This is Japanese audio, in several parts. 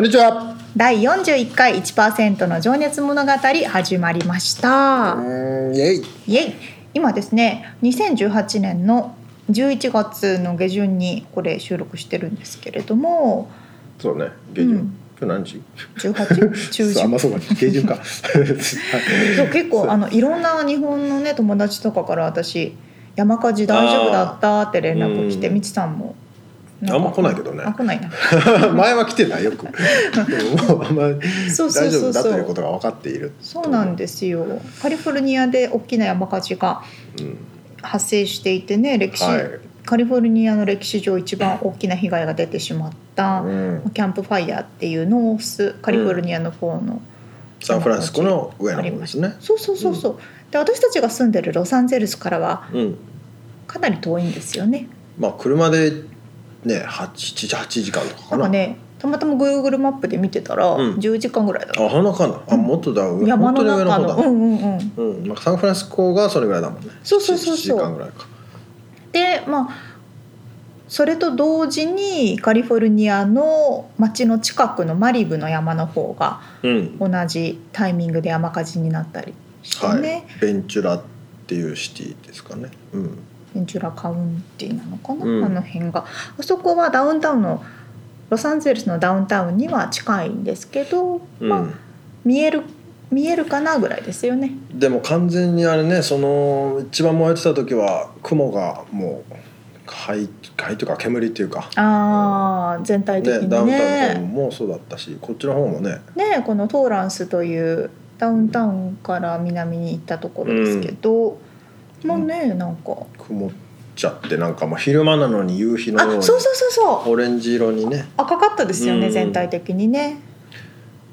こんにちは。第41回1%の情熱物語始まりましたうん、イエイ。イエイ今ですね2018年の11月の下旬にこれ収録してるんですけれどもそうね、下旬。うん今日何時？18中旬 そうあんまそうか、下旬か。そう結構あのいろんな日本のね友達とかから私「山火事大丈夫だった?」って連絡来てうんみちさんもあんま来ないけどねあ来ないな 前は来てないよく。うあんま大丈夫だということが分かっている。そうなんですよカリフォルニアで大きな山火事がうん。発生していてね歴史、はい。カリフォルニアの歴史上一番大きな被害が出てしまった、うん。キャンプファイヤーっていうノースカリフォルニアの方の、サンフランシスコの上の方ですね。そうそうそうそう、で私たちが住んでるロサンゼルスからはうん。かなり遠いんですよねまあ車でね、八七八時間とかかな。ねたまたま Google マップで見てたらうん10時間ぐらいだった、あ、ほんなかな。あ、もっとだ。山の本当に上中のうの方だ。んうんうんうん。まあサンフランシスコがそれぐらいだもんね。そうそうそうそう7時間ぐらいか。でまあそれと同時にカリフォルニアの街の近くのマリブの山の方がうん。同じタイミングで山火事になったりしてはいね、。ベンチュラっていうシティですかね。うん。ベンチュラカウンティなのかな、うん。あの辺が。あそこはダウンタウンのロサンゼルスのダウンタウンには近いんですけど、うん。まあ見える見えるかなぐらいですよね。でも完全にあれねその一番燃えてた時は雲がもう灰灰というか煙っていうか、あー全体的にね。ダウンタウンもそうだったしこっちの方もね。ねこのトーランスというダウンタウンから南に行ったところですけど、もうねなんか。曇っちゃってなんかもう昼間なのに夕日のようにあそうそうそうそう。オレンジ色にね。赤かったですよね、うん。全体的にね。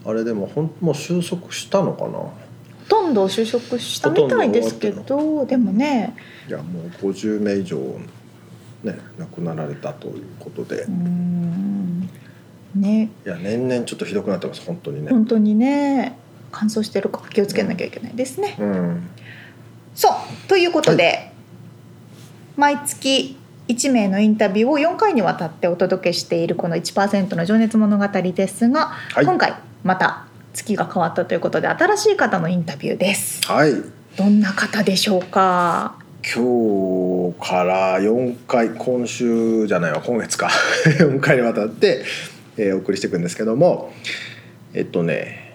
あれでもほんもう収束したのかな？ほとんど就職したみたいですけどでもね。いやもう50名以上ね亡くなられたということで。うーん。ね。いや年々ちょっとひどくなってます本当にね。本当にね。乾燥してるから気をつけなきゃいけないですね。うんそうということで、毎月1名のインタビューを4回にわたってお届けしているこの1%の情熱物語ですが、はい今回また月が変わったということで新しい方のインタビューです。はいどんな方でしょうか？今日から4回今週じゃないわ今月か 4回にわたって、えーお送りしていくんですけどもえっとね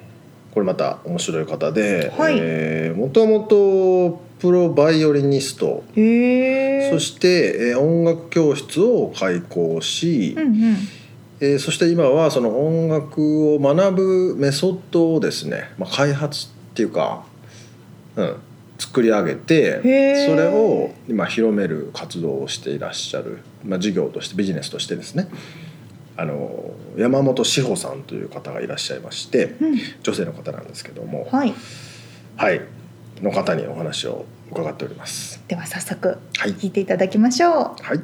これまた面白い方で、はいえーもともとプロバイオリニスト。そして、えー音楽教室を開講し、うんうん。えーそして今はその音楽を学ぶメソッドをですね、まあ、開発っていうか、うん、作り上げてそれを今広める活動をしていらっしゃる、まあ、事業としてビジネスとしてですねあの山本志保さんという方がいらっしゃいましてうん、女性の方なんですけどもはい。はいの方にお話を伺っております。では早速はい、聞いていただきましょう。はいはい、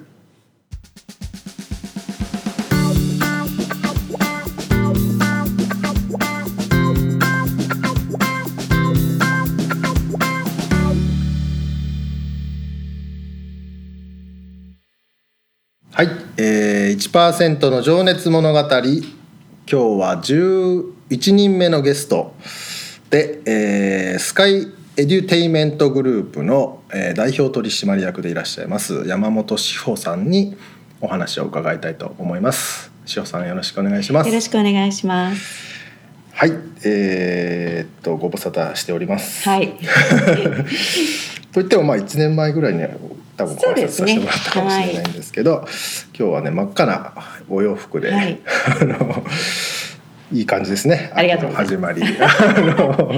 えー、1%の情熱物語。今日は11人目のゲスト。で、えースカイエデュテイメントグループの、えー代表取締役でいらっしゃいます山本志保さんにお話を伺いたいと思います。志保さんよろしくお願いします。よろしくお願いします。はいえーっとご無沙汰しております、はい。といってもまあ1年前ぐらいには多分ご挨拶させてもらったかもしれないんですけど、今日はね真っ赤なお洋服で、はい。あのいい感じですね。ありがとう始まり。あの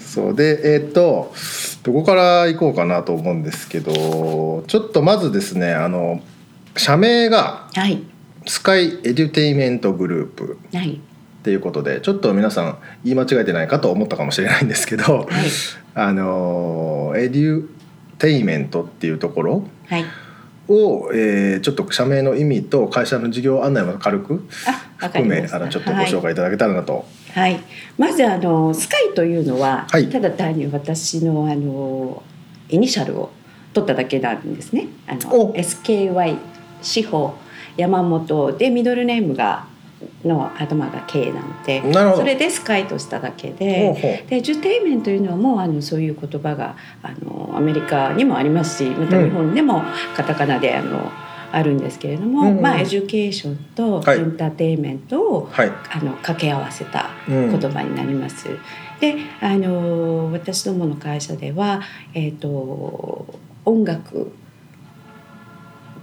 そうでえっ、とどこから行こうかなと思うんですけどちょっとまずですねあの社名がはい。スカイエデュテイメントグループはい。っていうことでちょっと皆さん言い間違えてないかと思ったかもしれないんですけど、はい。あのエデュテイメントっていうところはい。を、えーちょっと社名の意味と会社の事業案内も軽く含めあのちょっとご紹介いただけたらなと。はい、まずあのスカイというのは、はい。ただ単に私のあのイニシャルを取っただけなんですね。あのお。SKY 司法山本でミドルネームがの頭が K なのでそれでスカイとしただけでほで edutainment というのはもうあのそういう言葉があのアメリカにもありますしまた日本でもカタカナであのあるんですけれども、うんうんまあ education とはい。エンターテインメントを、はい。あの掛け合わせたうん。言葉になります。であの私どもの会社では、えー、と音楽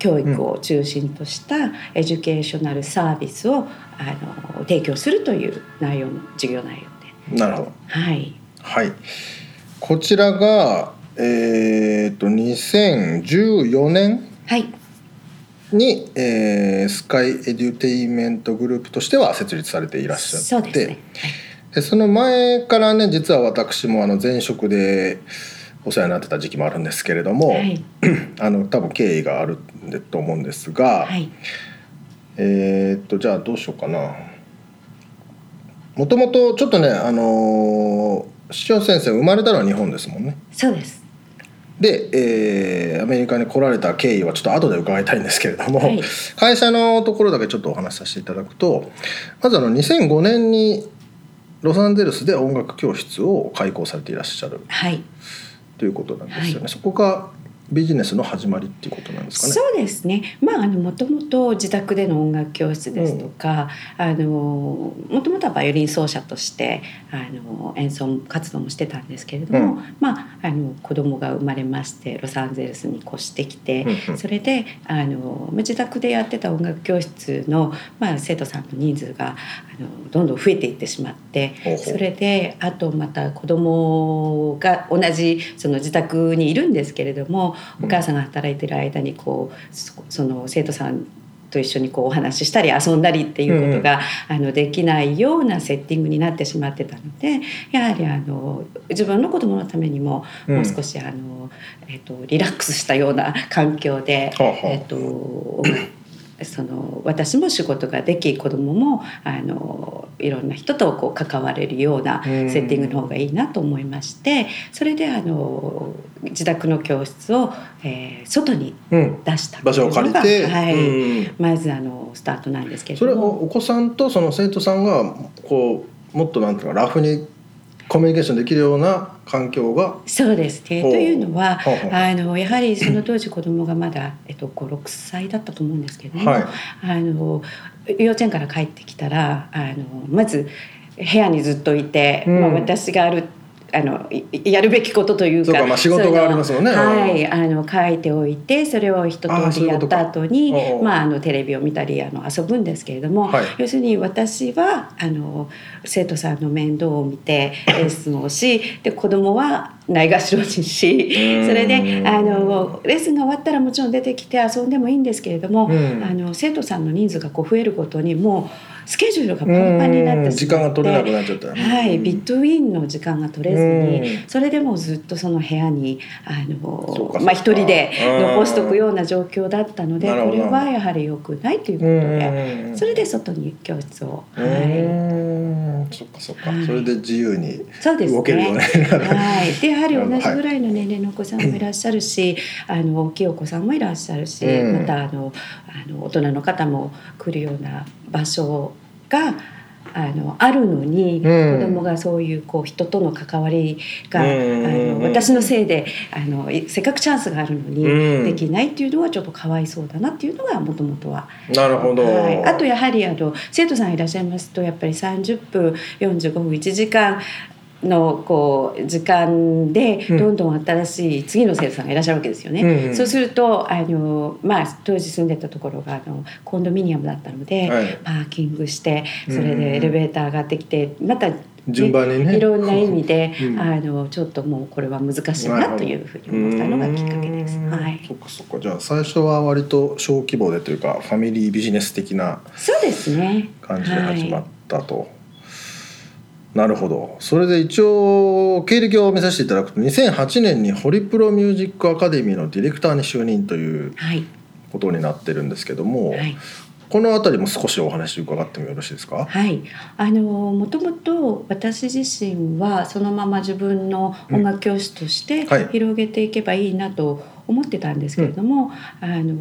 教育を中心とした educational service をあの提供するという内容の事業内容で。なるほど。はい、はい。こちらがえっ、と2014年はい、に、えースカイエデュテイメントグループとしては設立されていらっしゃって。そうですね。でその前からね実は私もあの前職でお世話になってた時期もあるんですけれども、はい、あの多分経緯があるんでと思うんですが、はい、えーっとじゃあどうしようかな。もともとちょっとねあのー塩先生生まれたのは日本ですもんね。そうです。で、えーアメリカに来られた経緯はちょっと後で伺いたいんですけれども、はい。会社のところだけちょっとお話しさせていただくとまずあの2005年にロサンゼルスで音楽教室を開講されていらっしゃる。はい、ということなんですよね、はい。そこがビジネスの始まりっていうことなんですかね。そうですね。まああのもともと自宅での音楽教室ですとか、あのもともとはバイオリン奏者としてあの演奏活動もしてたんですけれども、うんまああの子供が生まれましてロサンゼルスに越してきて、うんうんそれであのまあ自宅でやってた音楽教室のまあ生徒さんの人数があのどんどん増えていってしまって、うそれであとまた子供が同じその自宅にいるんですけれどもお母さんが働いてる間にこうそその生徒さんと一緒にこうお話ししたり遊んだりっていうことが、あのできないようなセッティングになってしまってたのでやはりあの自分の子供のためにもうん。もう少しあの、えっとリラックスしたような環境で、えっと音楽その私も仕事ができ子供もあのいろんな人とこう関われるようなうん。セッティングの方がいいなと思いましてそれであの自宅の教室を、えー外にうん、出した場所を借りて、はい。うん。まずあのスタートなんですけれそれおどもお子さんとその生徒さんがこうもっとなんていうかラフにコミュニケーションできるような環境がそうですね。というのはあのやはりその当時子供がまだ、えっと、56歳だったと思うんですけれども、はい。あの幼稚園から帰ってきたらあのまず部屋にずっといて、うん。まあ、私があるあのいやるべきことというかそうかまあ仕事がありますもんね。はいあの書いておいてそれを一通りやった後にまあ、あのテレビを見たりあの遊ぶんですけれども、はい。要するに私はあの生徒さんの面倒を見て レッスンをしで子供はないがしろにしうん。それであのレッスンが終わったらもちろん出てきて遊んでもいいんですけれども、うん。あの生徒さんの人数がこう増えるごとにもうスケジュールがパンパンになってうん時間が取れなくなっちゃった。よねはい、ビットウィンの時間が取れずに、うん。それでもうずっとその部屋にあのまあ一人で残しとくような状況だったのでこれはやはり良くないということで、うんそれで外に教室を、うはい、んそっかそっか、はい。それで自由に。動けるようになるはい、でやはり同じはい。ぐらいの年齢のお子さんもいらっしゃるし、あの大きいお子さんもいらっしゃるし、うん。またあのあの大人の方も来るような場所が。あのあるのに、うん。子供がそういうこう人との関わりが、うんあの私のせいであのいせっかくチャンスがあるのに、うん。できないっていうのはちょっとかわいそうだなっていうのがもともとは。なるほど、はい、あとやはりあの生徒さんいらっしゃいますとやっぱり30分45分1時間のこう時間でうん。どんどん新しい次の生徒さんがいらっしゃるわけですよね。うんうんそうするとあの、まあ、当時住んでたところがあのコンドミニアムだったので、はい。パーキングしてそれでエレベーター上がってきてまた、順番にね。いろんな意味で、うん。あのちょっともうこれは難しいなというふうに思ったのがきっかけです。うん。はい、そっかそっか。じゃあ最初は割と小規模でというかファミリービジネス的なそうですね。感じで始まっはいたと、なるほど。それで一応経歴を見させていただくと2008年にホリプロミュージックアカデミーのディレクターに就任というはい。ことになってるんですけども、はい。この辺りも少しお話伺ってもよろしいですか？はい、あのもともと私自身はそのまま自分の音楽教師としてはい。広げていけばいいなと思ってたんですけれども、あの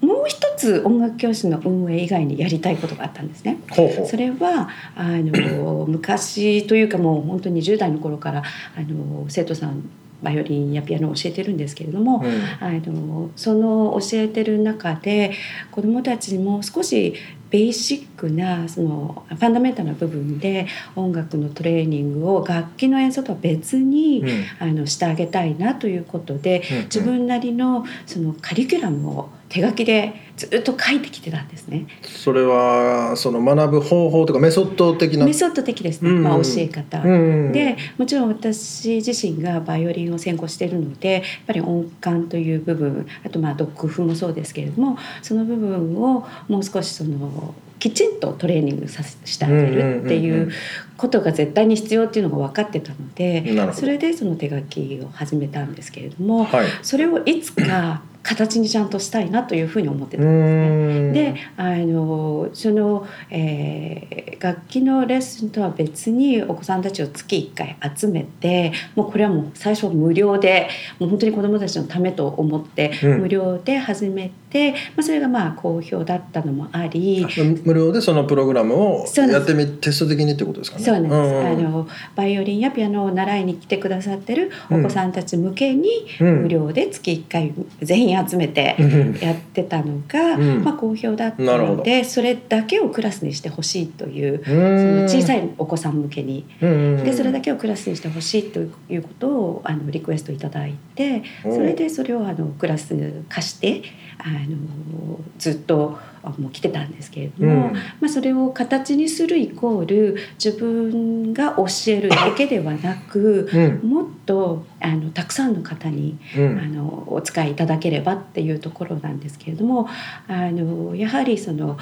もう一つ音楽教師の運営以外にやりたいことがあったんですね。ほうほうそれはあの昔というかもう本当に10代の頃からあの生徒さんバイオリンやピアノを教えてるんですけれども、うんあのその教えてる中で子どもたちにも少しベーシックなそのファンダメンタルな部分で音楽のトレーニングを楽器の演奏とは別に、うん。あのしてあげたいなということで、うんうん。自分なりのそのカリキュラムを手書きでずっと書いてきてたんですね。それはその学ぶ方法とかメソッド的な？メソッド的ですね、うんうん。まあ、教え方。うんでもちろん私自身がバイオリンを専攻しているのでやっぱり音感という部分あとまあ読譜もそうですけれどもその部分をもう少しそのきちんとトレーニングさせしてあげるっていうことが絶対に必要っていうのが分かってたのでそれでその手書きを始めたんですけれどもはい。それをいつか形にちゃんとしたいなというふうに思ってたうんですね。んであのその、えー楽器のレッスンとは別にお子さんたちを月1回集めてもうこれはもう最初は無料でもう本当に子どもたちのためと思って、うん無料で始めて、まあ、それがまあ好評だったのもあり。無料でそのプログラムをやってみテスト的にってことですかね。そうなんです、んあのバイオリンやピアノを習いに来てくださってるお子さんたち向けにうん無料で月1回全員集めてうん。やってたのが、うん。まあ、好評だったのでそれだけをクラスにしてほしいというそうん。の小さいお子さん向けに。うんでそれだけをクラスにしてほしいということをあのリクエストいただいておそれでそれをあのクラス化してあのずっとあもう来てたんですけれども、うん。まあ、それを形にするイコール自分が教えるだけではなくうん。もっとあのたくさんの方にあうん。のお使いいただければっていうところなんですけれどもあのやはりその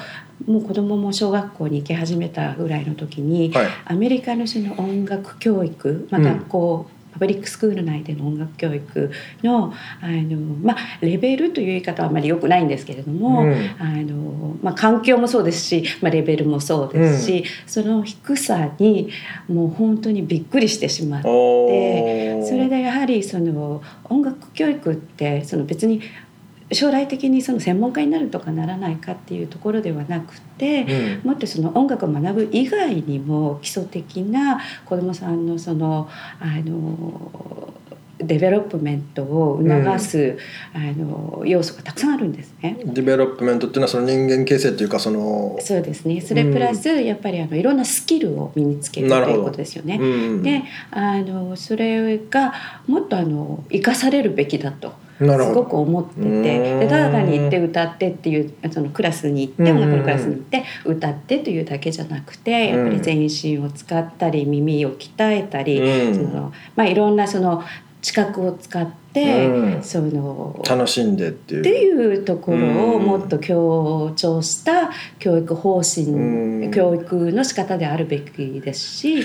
もう子どもも小学校に行き始めたぐらいの時に、はい。アメリカのその音楽教育、まあ、うん。学校、パブリックスクール内での音楽教育のあの、まあ、レベルという言い方はあまり良くないんですけれども、うんあのまあ、環境もそうですし、まあ、レベルもそうですし、その低さにもう本当にびっくりしてしまって。それでやはりその音楽教育ってその別に将来的にその専門家になるとかならないかっていうところではなくて、うんもっとその音楽を学ぶ以外にも基礎的な子どもさんのそのあの development を促す、あの要素がたくさんあるんですね。 development っていうのはその人間形成っていうかそのそうですね。それプラスやっぱりあのいろんなスキルを身につけるということですよね。うんであのそれがもっとあの生かされるべきだとすごく思っててでただ単に行って歌ってっていうそのクラスに行ってうん。音楽のクラスに行って歌ってというだけじゃなくてやっぱり全身を使ったり耳を鍛えたり、うん。そのまあ、いろんなその知覚を使って、うん。その楽しんでっていう。っていうところをうんもっと強調した教育方針、うん。教育の仕方であるべきですし、い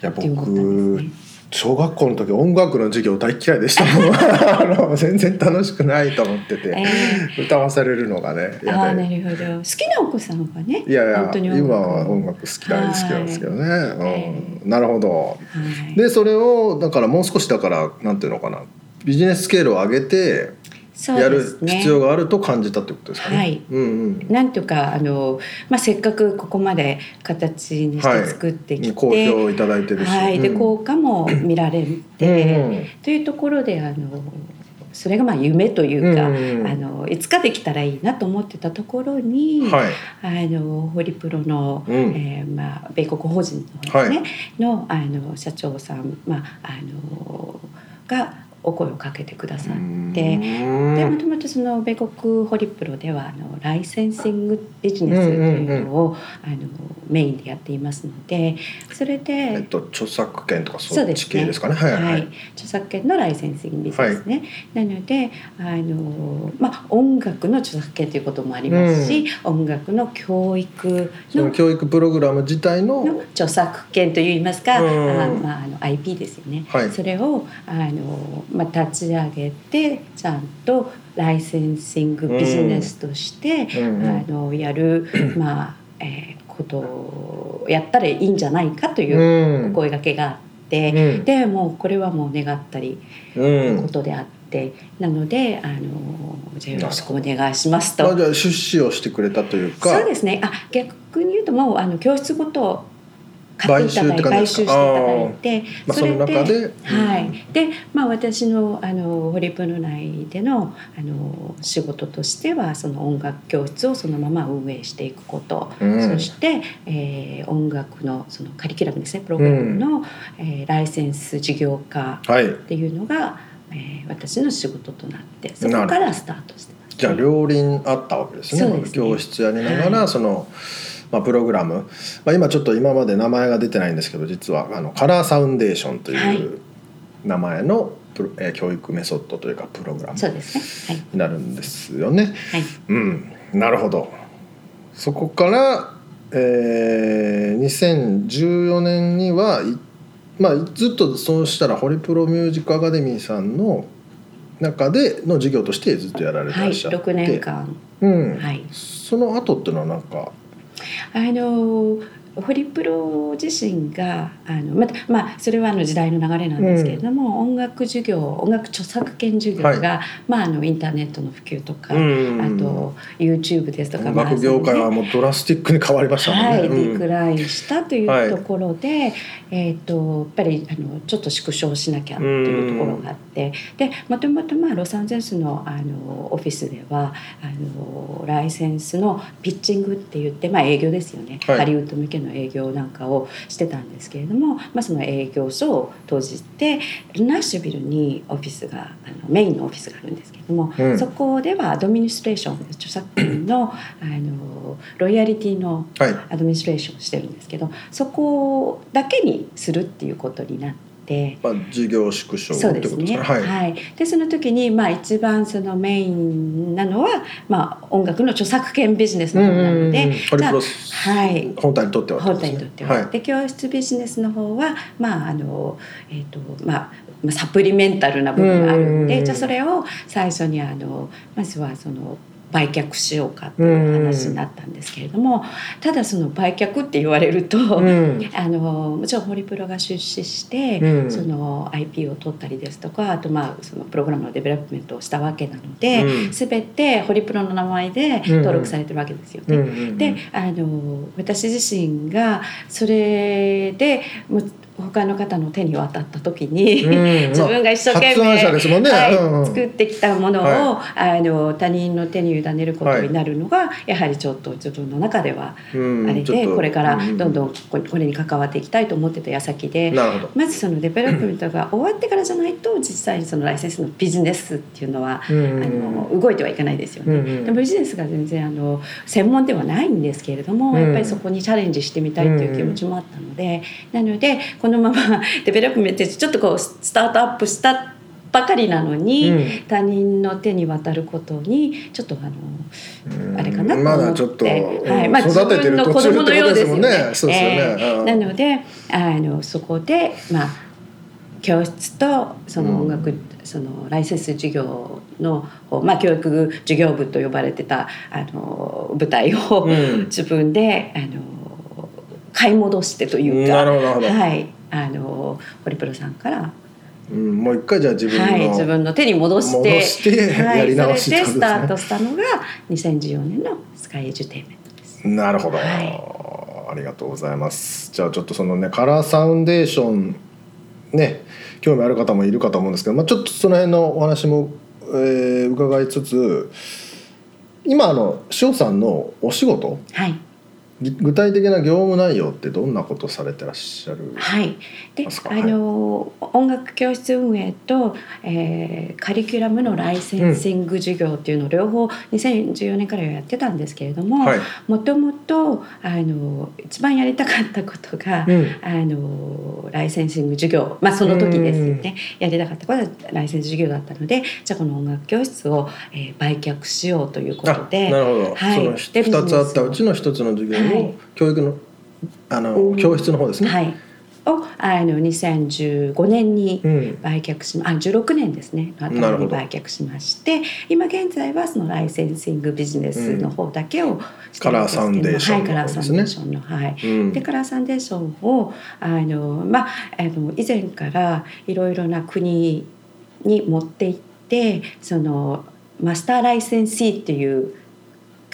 やって思ったんですね。小学校の時音楽の授業大嫌いでした あの全然楽しくないと思ってて、え歌わされるのがねー、あなるほど。好きなお子さんはねいやいや今楽は音楽。好き大好きなんですけどね、えうん、なるほど。はい。でそれをだからもう少しだからなんていうのかな。ビジネススケールを上げてやる必要があると感じたってことですかね。はい。うんうん。なんとかあの、まあ、せっかくここまで形にして作ってきて、好評いただいてるし、はい。でうん。効果も見られて、うんうん。というところであのそれがまあ夢というか、うん。あのいつかできたらいいなと思ってたところに、はい。あのホリプロの、うん。えーまあ、米国法人のね、はい。のあの社長さん、まあ、あのがお声をかけてくださって。うん。でもともとその米国ホリプロではあのライセンシングビジネスというのを、あのメインでやっていますのでそれで、えっと著作権とかそっちそうですね。系ですかね？はいはい。はい。著作権のライセンシングビジネスね、なのであの、まあ、音楽の著作権ということもありますし、音楽の教育の教育プログラム自体のの著作権といいますか、うん。あまあ、あの IP ですよね、はい。それをあの、まあ、立ち上げてちゃんとライセンシングビジネスとして、うんうん。あのやる、まあえーことをやったらいいんじゃないかといううん。お声がけがあって、うん。でもうこれはもう願ったりうん。ことであって、なのであのじゃあよろしくお願いしますと。まあじゃあ出資をしてくれたというか。そうですね。あ逆に言うともうあの教室ごと買っていただいて買買収していただいて、まあその中ではい、うんでまあ私のあのホリプロ内でのあの仕事としてはその音楽教室をそのまま運営していくこと、うん。そして、えー音楽のそのカリキュラムですねプログラムの、えーライセンス事業化はい。っていうのが、えー私の仕事となってそこからスタートしてます。じゃあ両輪あったわけですね。すね。教室やりながら、はい。その。まあ、プログラム、まあ、今ちょっと今まで名前が出てないんですけど実はあのカラーサウンデーションとはいいう名前のプロ、えー教育メソッドというかプログラムそうですね。になるんですよね。はい。はい。うん、なるほど。そこから、えー、2014年にはい、まあ、ずっとそうしたらホリプロミュージックアカデミーさんの中での授業としてずっとやられてはい、らっしゃって、6年間。うんはい。その後っていうのはなんか、あのホリプロ自身があのまたまあそれはあの時代の流れなんですけれども、音楽授業音楽著作権授業が、はい。まああのインターネットの普及とか、うん。あと YouTube ですとか音楽業界はもうドラスティックに変わりましたね。はい、うん。デクラインしたといはいうところで、えー、とやっぱりあのちょっと縮小しなきゃというところがあって。でもともとまあロサンゼルスのあのオフィスではあのライセンスのピッチングって言って、まあ、営業ですよね、はい。ハリウッド向けの営業なんかをしてたんですけれども、まあ、その営業所を閉じてナッシュビルにオフィスがあのメインのオフィスがあるんですけれども、うんそこではアドミニストレーション著作権のあのロイヤリティのはいアドミニストレーションをしてるんですけどそこだけにするっていうことになって。まあ、事業縮小そうですね。ってことですね。は、はいい。でその時にまあ一番そのメインなのはまあ音楽の著作権ビジネスの方なので、はい本体にとってはってこ本体にとっては、はい。で教室ビジネスの方はまああのえっ、とまあまあサプリメンタルな部分があるんで、うんじゃあそれを最初にあのまずはその売却しようかっていう話になったんですけれども、ただその売却って言われると、うん。あのもちろんホリプロが出資して、うん。その IP を取ったりですとかあとまあそのプログラムの development をしたわけなので、うん。全てホリプロの名前で登録されてるわけですよね。うんうんうん。であの私自身がそれでもう他の方の手に渡った時に、うん 自分が一生懸命、ね。はいうんうん。作ってきたものを、はあの他人の手に委ねることになるのが、やはりちょっと自分の中ではうんあれでこれからうん。どんどんここれに関わっていきたいと思ってた矢先で。まずその development が終わってからじゃないと実際にそのライセンスのビジネスっていうのは、うんあの動いてはいかないですよね。うんうん。でもビジネスが全然あの専門ではないんですけれども、うん。やっぱりそこにチャレンジしてみたいという気持ちもあったので、なのでこのまま development ちょっとこうスタートアップしたばかりなのに、うん。他人の手に渡ることにちょっとあのうん。あれかなとまだちょっと、はい。まあ、自育ててる分の子供のようですよね。。そうですよね。えーうん。なのであのそこでまあ教室とその音楽、そのライセンス事業の方、まあ、教育事業部と呼ばれてたあの部隊を、うん。自分であの買い戻してというか。はいあのホリプロさんから、うん、もう一回じゃあ自分の、はい、自分の手に戻して。戻してはい、やり直しそれでスタートしたのが2014年のスカイエデュテイメントです。なるほど、はありがとうございます。じゃあちょっとそのねカラーサウンデーションね興味ある方もいるかと思うんですけど、まあ、ちょっとその辺のお話もえー伺いつつ今あの塩さんのお仕事はい。ぎ具体的な業務内容ってどんなことされてらっしゃるはい、でますか？あの、音楽教室運営と、えーカリキュラムのライセンシング授業っていうのを両方2014年からやってたんですけれどもはい。もともとあの一番やりたかったことが、うん。あのライセンシング授業。まあその時ですよね。やりたかったことはライセンス授業だったのでじゃあこの音楽教室を、えー売却しようというこあとで。なるほど、はい。そので2つあったうちの1つの授業を、はい。教育のあの教室の方ですね、はい、をあの2015年にうん。売却しまあ16年ですね。の頭に売却しまして今現在はそのライセンシングビジネスの方だけをしてるんですけどもカラーサンデーションのはい、カラーサンデーションのはい。うん。でカラーサンデーションをあのまああの以前からいろいろな国に持って行ってそのマスターライセンシーっていう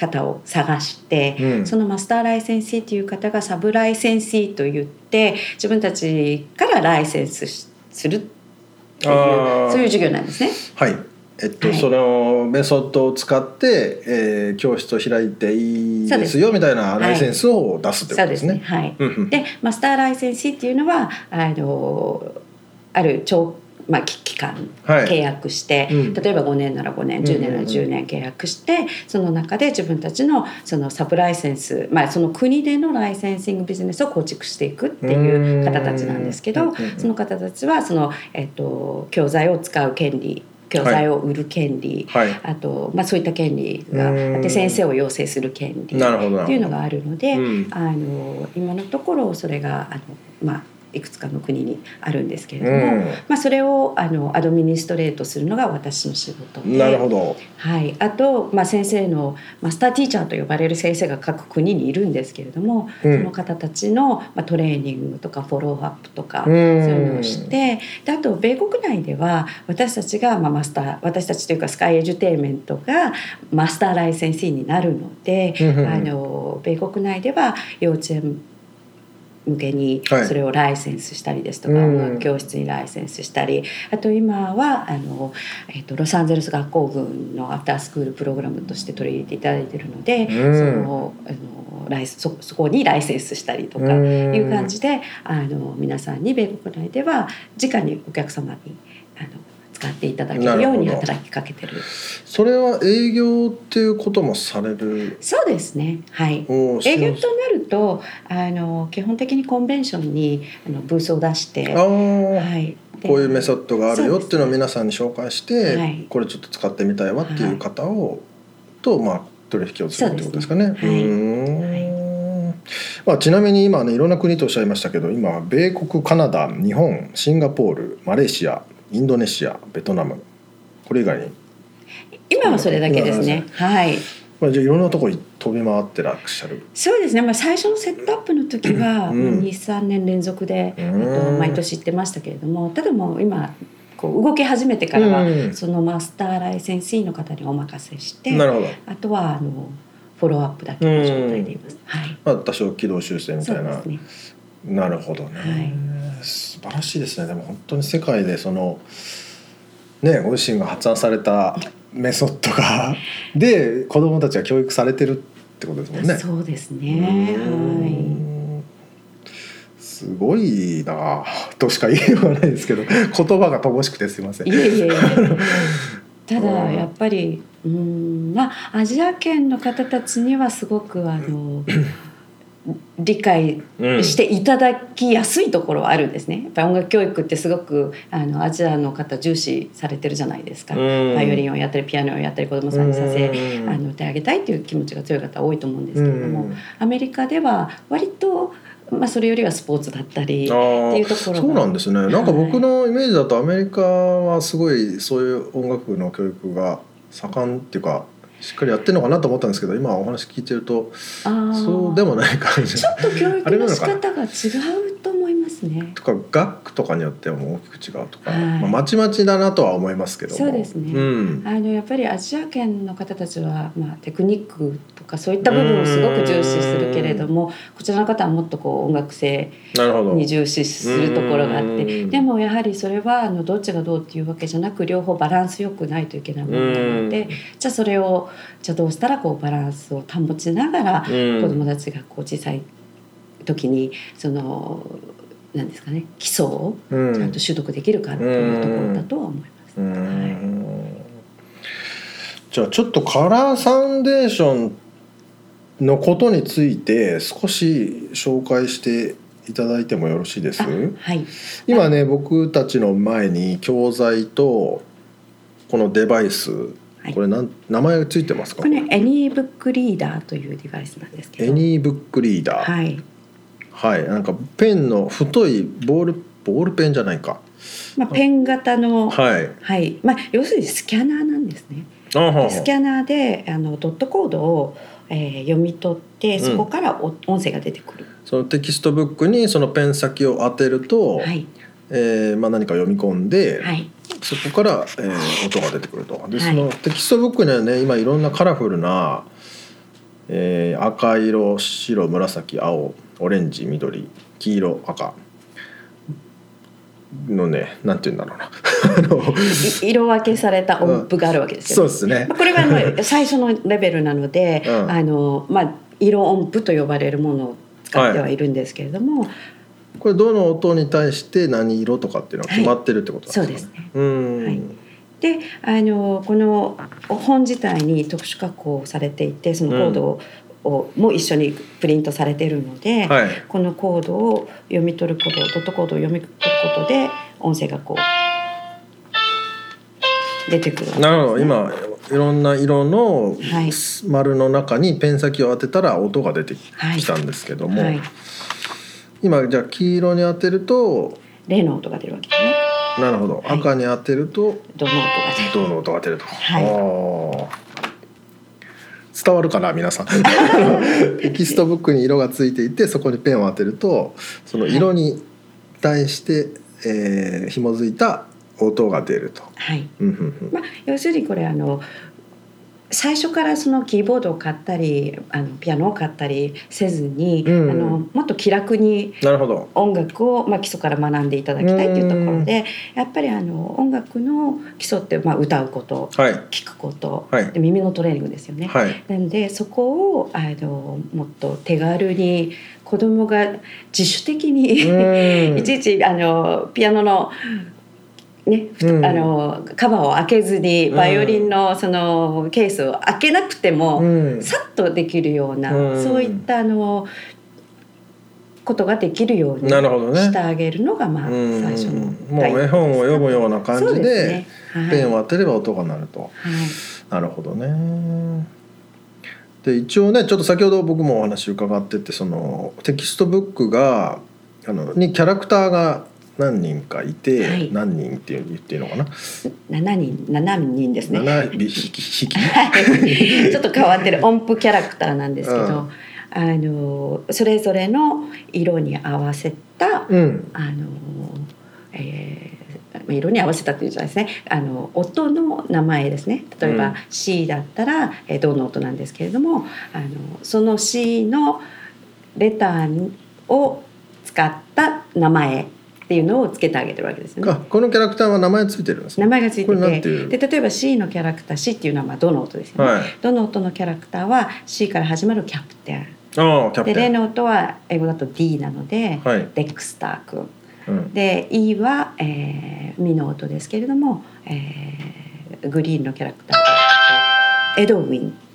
方を探して、うん。そのマスターライセンシーっていう方がサブライセンシーと言って自分たちからライセンスしするっていうそういう授業なんですね。はい。えっと、はい。そのメソッドを使って、えー教室を開いていいですよみたいなライセンスを出すってことですね。はい。うんうん。でマスターライセンシーっていうのはあのある長まあ、期期間はい。契約して、うん。例えば5年なら5年10年なら10年契約して、その中で自分たちのそのサブライセンス、まあ、その国でのライセンシングビジネスを構築していくっていう方たちなんですけどその方たちはその、えっと、教材を使う権利教材を売る権利、はい。あと、まあ、そういった権利があってうん。先生を養成する権利っていうのがあるので、うんあの今のところそれがあの、まあ、いくつかの国にあるんですけれども、うんまあ、それをあのアドミニストレートするのが私の仕事で。なるほど。はい、あと、まあ、先生のマスターティーチャーと呼ばれる先生が各国にいるんですけれども、うんその方たちの、まあ、トレーニングとかフォローアップとか、うんそういうのをしてであと米国内では私たちが、まあ、マスター私たちというかスカイエデュテイメントがマスターライセンシーになるので、あの米国内では幼稚園向けにはい。それをライセンスしたりですとか、うん。音楽教室にライセンスしたりあと今はあの、えっとロサンゼルス学校群のアフタースクールプログラムとして取り入れていただいているので、うん。そのあのライスそそこにライセンスしたりとかうん。いう感じであの皆さんに米国内では直にお客様にあの使っていただけるように働きかけてる。それは営業っていうこともされる？そうですね。はい。営業となるとあの基本的にコンベンションにあのブースを出してはい、でこういうメソッドがあるよっていうのを皆さんに紹介して、はい。これちょっと使ってみたいわっていう方を、とまあ取引をするってことですかね。ね。まあ、ちなみに今ねいろんな国とおっしゃいましたけど今米国カナダ日本シンガポールマレーシアインドネシアベトナム。これ以外に、今はそれだけですね。はい。まあ、じゃあいろんなところに飛び回ってらっしゃる。そうですね、まあ、最初のセットアップの時はうん。23年連続で、うん。えっと、毎年行ってましたけれども。ただもう今こう動き始めてからは、うん。そのマスターライセンシーの方にお任せしてなるほど。あとはあのフォローアップだけの状態でいます。はい。まあ、多少軌道修正みたいな。ね。なるほどね、はい素晴らしいですねでも本当に世界でそのねご自身が発案されたメソッドがで子どもたちは教育されてるってことですもんね。そうですね。うはんすごいなとしか言いようがないですけど言葉が乏しくてすいませんい。い。えいえいえ。たうんだやっぱりうんまあアジア圏の方たちにはすごくあの 理解うんしていただきやすいところはあるんですね。やっぱり音楽教育ってすごくあのアジアの方重視されてるじゃないですか。うんバイオリンをやったりピアノをやったり子供さんにさせうんあのてあげたいっていう気持ちが強い方多いと思うんですけれども、うんアメリカでは割とまあそれよりはスポーツだったりっていうところがそうなんですね。なんか僕のイメージだとアメリカはすごいそういう音楽の教育が盛んっていうかしっかりやってるのかなと思ったんですけど今お話聞いてるとあーそうでもない感じ。ちょっと教育の仕方が違うとますね。とか楽区とかによっても大きく違うとか、はい。まあ、まちまちだなとは思いますけども。そうですね。うん、あのやっぱりアジア圏の方たちは、まあ、テクニックとかそういった部分をすごく重視するけれどもこちらの方はもっとこう音楽性に重視するところがあってうん。でもやはりそれはあのどっちがどうっていうわけじゃなく両方バランスよくないといけないものなのでじゃあそれをじゃあどうしたらこうバランスを保ちながらうん。子どもたちがこう小さい時にそのなんですかね基礎をうん。ちゃんと習得できるかっていうところだとは思います。じゃあちょっとカラーサウンデーションのことについて少し紹介していただいてもよろしいです？あはい。今ね僕たちの前に教材とこのデバイス、い。これなん名前ついてますか？これねエニーブックリーダーというデバイスなんですけど。エニーブックリーダーはいはい、なんかペンの太いボールボールペンじゃないか。まあ、ペン型の、はい。はい。まあ、要するにスキャナーなんですね。スキャナーであの dot code を、えー読み取ってうん。そこからお音声が出てくる。そのテキストブックにそのペン先を当てると、はい。えーまあ、何か読み込んで、はい。そこから、えー音が出てくると。ではい。そのテキストブックにはね今いろんなカラフルな、えー赤色白紫青オレンジ緑黄色赤。のねなんて言うんだろうな。あのい色分けされた音符があるわけですよ、そうですね。まあ、これはあの最初のレベルなので、うん。あのまあ、色音符と呼ばれるものを使ってはいるんですけれども、これどの音に対して何色とかっていうのが決まってるってことなんですか、そうですね。うん、はいであのこの本自体に特殊加工されていてそのコードを,を、も一緒にプリントされているので、はい。このコードを読み取ることドットコードを読み取ることで音声がこう出てくるね。なるほど。今いろんな色のはい。丸の中にペン先を当てたら音が出てはいきたんですけども、はい、今じゃあ黄色に当てるとレの音が出るわけですねなるほど、はい。赤に当てるとドの音が出る。ドの音が出ると、はい。伝わるかな皆さん。テキストブックに色がついていてそこにペンを当てるとその色に対して、えー紐づいた音が出ると。はい。うんうんうん。まあ、要するにこれあの最初からそのキーボードを買ったりあのピアノを買ったりせずに、うんあのもっと気楽に。音楽を、まあ、基礎から学んでいただきたいというところでやっぱりあの音楽の基礎って、まあ、歌うことはい聴くこと、はいで耳のトレーニングですよね。はい。なのでそこをあのもっと手軽に子供が自主的に、うん いちいちあのピアノのね、ふうん。あのカバーを開けずにうん。バイオリンのそのケースを開けなくても、うん。さっとできるような、うん。そういったあのことができるようになるほどね。してあげるのが、まあうん。最初のもう絵本を読むような感じでねはい。ペンを当てれば音が鳴ると。はい。なるほどね。で一応ねちょっと先ほど僕もお話伺っててそのテキストブックがあのにキャラクターが何人かいて、はい。何人っていう言っていいのかな、7人7人ですね。7匹 ちょっと変わってる音符キャラクターなんですけど、うん。あのそれぞれの色に合わせた、うん。あの、えー色に合わせたっていうんじゃないですね。あの音の名前ですね。例えばうん。C だったら、えー、ドの音なんですけれどもあのその C のレターを使った名前っていうのをつけてあげてるわけですよね。あこのキャラクターは名前ついてるんですね。名前がついててで例えば C のキャラクター C っていうのはまあどの音ですよね、はい。どの音のキャラクターは C から始まるキャプテン。キャプテン。でレの音は英語だと D なので、はい。デクスター君。うん。で E は、えー、ミの音ですけれども、えー、グリーンのキャラクター。でエドウィン。うん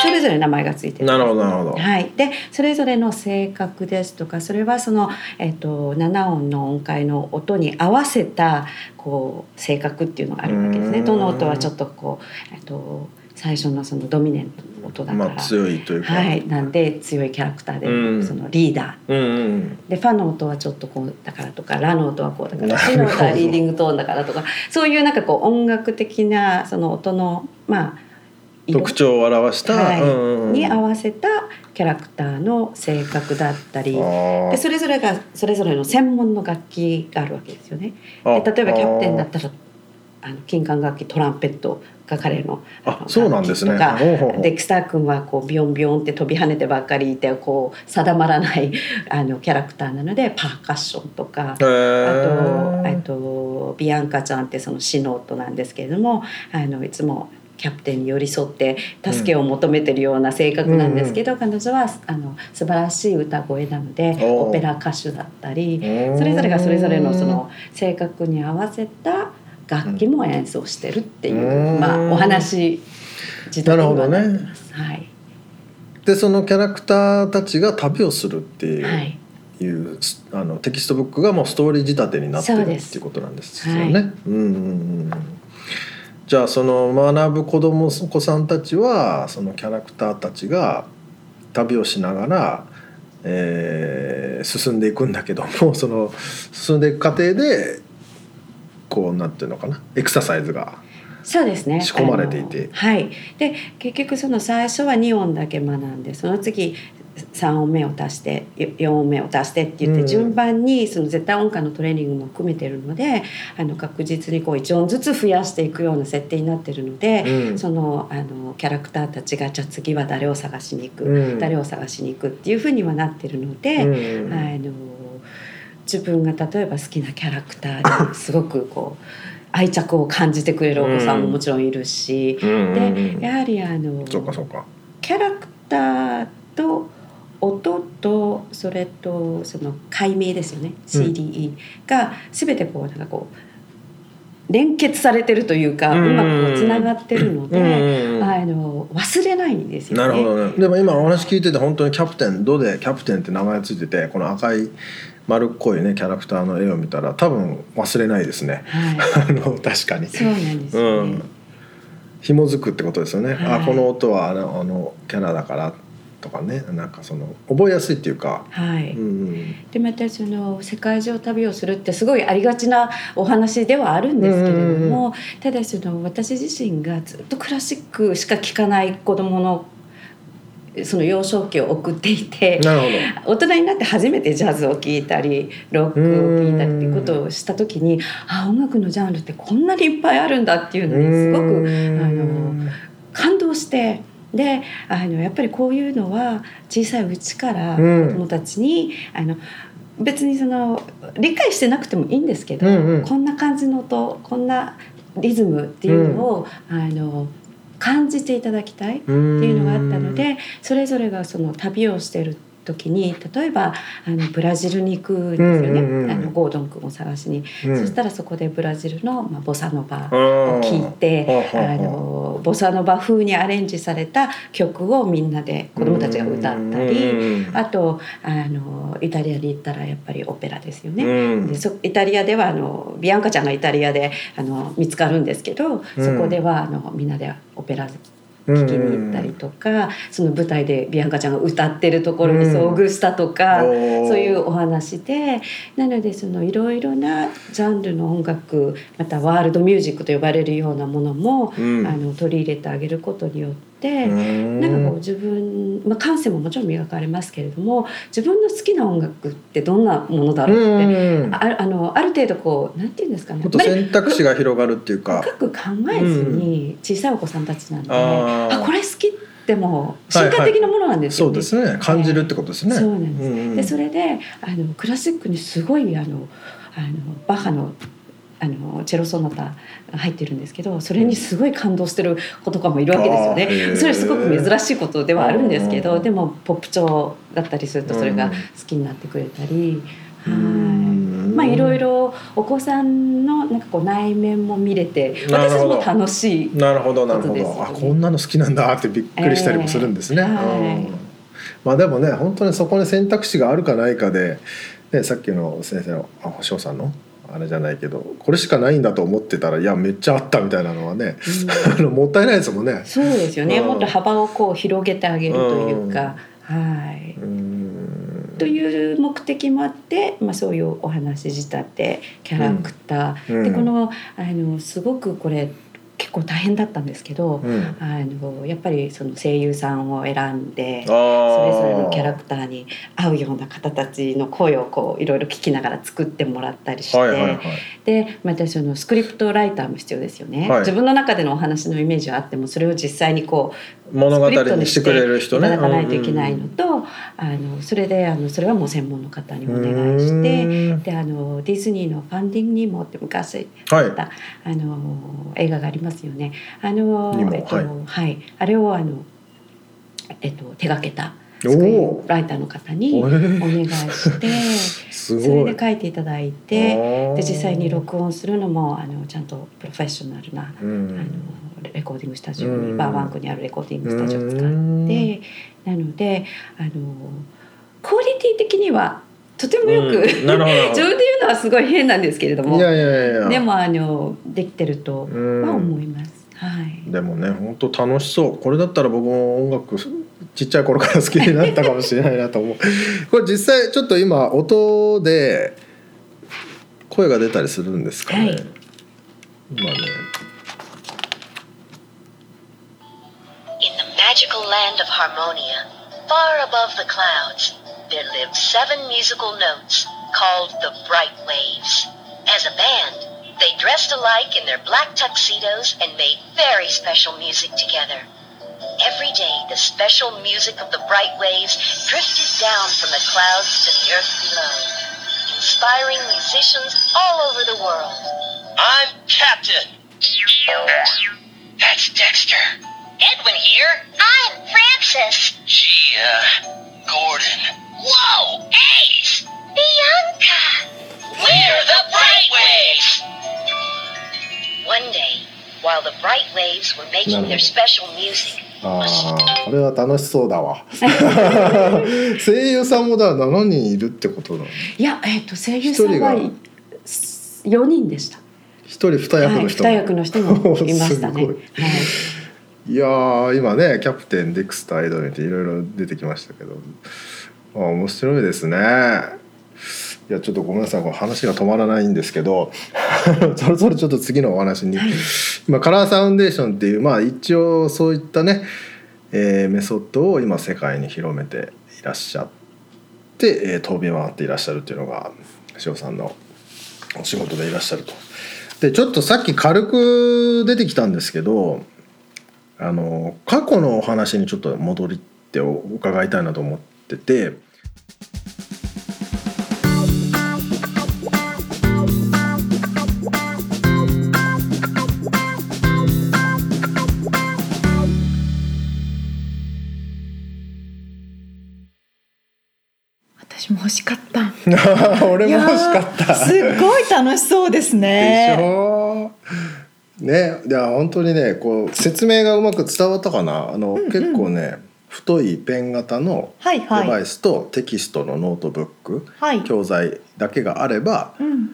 それぞれ名前がついてる。なるほどなるほど。はい、でそれぞれの性格ですとかそれはその、えっと7音の音階の音に合わせたこう性格っていうのがあるわけですね。うん。どの音はちょっとこう、えっと最初のそのドミネントの音だから、まあ強いというか、はい、なんで強いキャラクターで、うん。そのリーダー。うんうんでファの音はちょっとこうだからとかラの音はこうだからシの音はリーディングトーンだからとかそういうなんかこう音楽的なその音のまあ色特徴を表した、はいに合わせたキャラクターの性格だったりでそれぞれがそれぞれの専門の楽器があるわけですよね。あで例えばキャプテンだったらあの金管楽器トランペットが彼のあのそうなんですね。デクスター君はこうビヨンビヨンって飛び跳ねてばっかりいてこう定まらない あのキャラクターなのでパーカッションとか。へあとーえっとビアンカちゃんってそのシノートなんですけれどもあのいつもキャプテンに寄り添って助けを求めてるような性格なんですけど、彼女はあの素晴らしい歌声なのでオペラ歌手だったりうん。それぞれがそれぞれのその性格に合わせた楽器も演奏してるっていう、うん。まあ、お話自体にはなってます。はい。でそのキャラクターたちが旅をするっていう,、はい。すあのテキストブックがもうストーリー仕立てになってるっていうことなんですよね。はい。うんうんうんじゃあその学ぶ子供お子さんたちはそのキャラクターたちが旅をしながら、えー進んでいくんだけども その進んでいく過程でこうなんていうのかなエクササイズがそうですね。仕込まれていて。はい。で結局その最初は2音だけ学んでその次3音目を足して4音目を足してって言って、うん。順番にその絶対音感のトレーニングも含めてるのであの確実にこう1音ずつ増やしていくような設定になってるので、うん。そのあのキャラクターたちがじゃあ次は誰を探しに行く、うん。誰を探しに行くっていうふうにはなってるので。うん。あの自分が例えば好きなキャラクターにすごくこう愛着を感じてくれるお子さんももちろんいるし、でやはりあの。キャラクターと音とそれとその解明ですよね CDE が全てこうなんかこう連結されてるというか、ううんまくつながってるので、うんうんあの忘れないんですよね。なるほどね。でも今お話聞いてて本当にキャプテンドでキャプテンって名前ついててこの赤い丸っこいねキャラクターの絵を見たら多分忘れないですね。はい、あの確かに。そうなんですね。ん。紐づくってことですよね。はいあこの音はあのあのキャラだからとかねなんかその覚えやすいっていうか。はい、うんでまたその世界中旅をするってすごいありがちなお話ではあるんですけれども、ただその私自身がずっとクラシックしか聴かない子供のその幼少期を送っていて。大人になって初めてジャズを聴いたりロックを聴いたりっていうことをした時にあ音楽のジャンルってこんなにいっぱいあるんだっていうのにすごくうん。あの感動してであのやっぱりこういうのは小さいうちから子うん。どもたちに、あの別にその理解してなくてもいいんですけど、うんうん。こんな感じの音こんなリズムっていうのを、あの感じていただきたいっていうのがあったのでそれぞれがその旅をしてる時に例えばあのブラジルに行くんですよね、うんうんうん。あのゴードン君を探しに、うん。そしたらそこでブラジルの、まあ、ボサノバをを聴いてあのボサノバ風にアレンジされた曲をみんなで子どもたちが歌ったりあとあのイタリアに行ったらやっぱりオペラですよね。でそイタリアではあのビアンカちゃんがイタリアであの見つかるんですけどそこではあのみんなでオペラ聴きに行ったりとかその舞台でビアンカちゃんが歌ってるところに遭遇したとか、うんそういうお話でなのでそのいろいろなジャンルの音楽またワールドミュージックと呼ばれるようなものも、うん。あの取り入れてあげることによって、うんなんかこう自分、まあ、感性ももちろん磨かれますけれども自分の好きな音楽ってどんなものだろうって、うんああのある程度こうなんていうんですかね。選択肢が広がるっていうか。深く考えずに小さいお子さんたちなんで、あー。あこれ好きってもう瞬間的なものなんですよそうですね。感じるってことですね。そうなんです、んうん。でそれであのクラシックにすごいあのあのバッハのあのチェロソナタが入ってるんですけどそれにすごい感動してる子とかもいるわけですよね。それすごく珍しいことではあるんですけうんどでもポップ調だったりするとそれが好きになってくれたり。はい。まあいろいろお子さんのなんかこう内面も見れて私たちも楽しいなるほどなるほど、あこんなの好きなんだってびっくりしたりもするんですね。えーはい。うん。まあでもね本当にそこに選択肢があるかないかで、ね、さっきの先生のあ星尾さんのあれじゃないけどこれしかないんだと思ってたらいやめっちゃあったみたいなのはね、あのもったいないですもんね。そうですよね、うん。もっと幅をこう広げてあげるというか、はい。うん。という目的もあって、まあ、そういうお話仕立てキャラクター、うん。でこのあのすごくこれ結結構大変だったんですけど、うん。あのやっぱりその声優さんを選んであそれぞれのキャラククターに合うような方たちの声をこういろいろ聞きながら作ってもらったりして、はいはいはい。でまたそのスクリプトライターも必要ですよね、はい。自分の中でのお話のイメージはあってもそれを実際にこう物語にしてくれる人ね。いただかないといけないのと、あのそれであのそれはもう専門の方にお願いしてうん。であのディズニーの「ファンディング・ニモ」って昔はいあった、あの映画がありますよね。あのえっとはい。はい、あれをあのえっと手掛けたスライターの方にお願いして。すそれで書いていただいてで実際に録音するのもあのちゃんとプロフェッショナルな、うあのんレコーディングスタジオうん。にバーバンクにあるレコーディングスタジオを使ってうんなのであのクオリティ的にはとてもよく、自分で言うのはすごい変なんですけれどもでもあのできてるとうん。は思います。はい。でもね本当楽しそう。これだったら僕も音楽ちっちゃい頃から好きになったかもしれないなと思うこれ実際ちょっと今音で声が出たりするんですかね、はい今ね In the magical land of Harmonia, far above the clouds, there lived seven musical notes called the Bright Waves. As a band, they dressed alike in their black tuxedos and made very special music together. Every day, the special music of the Bright Waves drifted down from the clouds to the earth below, inspiring musicians all over the world. I'm Captain. That's Dexter. Edwin here. I'm Francis. Gee, uh, Gordon. Whoa! Ace! Bianca! We're the Bright Waves! One day, while the Bright Waves were making their special music, ああこれは楽しそうだわ声優さんもだ7人いるってことなのいや、えっと声優さんは4人でした。一人二役の人はい、二役の人もいましたね。すごはいいいやー今ねキャプテンデクスターエドネっていろいろ出てきましたけどあ面白いですねいやちょっとごめんなさいこの話が止まらないんですけど そろそろちょっと次のお話に、はい今カラーサウンデーションっていうまあ一応そういったね、えーメソッドを今世界に広めていらっしゃって、えー飛び回っていらっしゃるっていうのが塩さんのお仕事でいらっしゃると。でちょっとさっき軽く出てきたんですけどあの過去のお話にちょっと戻りってお伺いたいなと思ってて。俺も欲しかった。すっごい楽しそうですでしね。ょ？ねいや本当にねこう説明がうまく伝わったかな？あの、結構ね太いペン型のデバイスとテキストのノートブック、はい。教材だけがあればうん、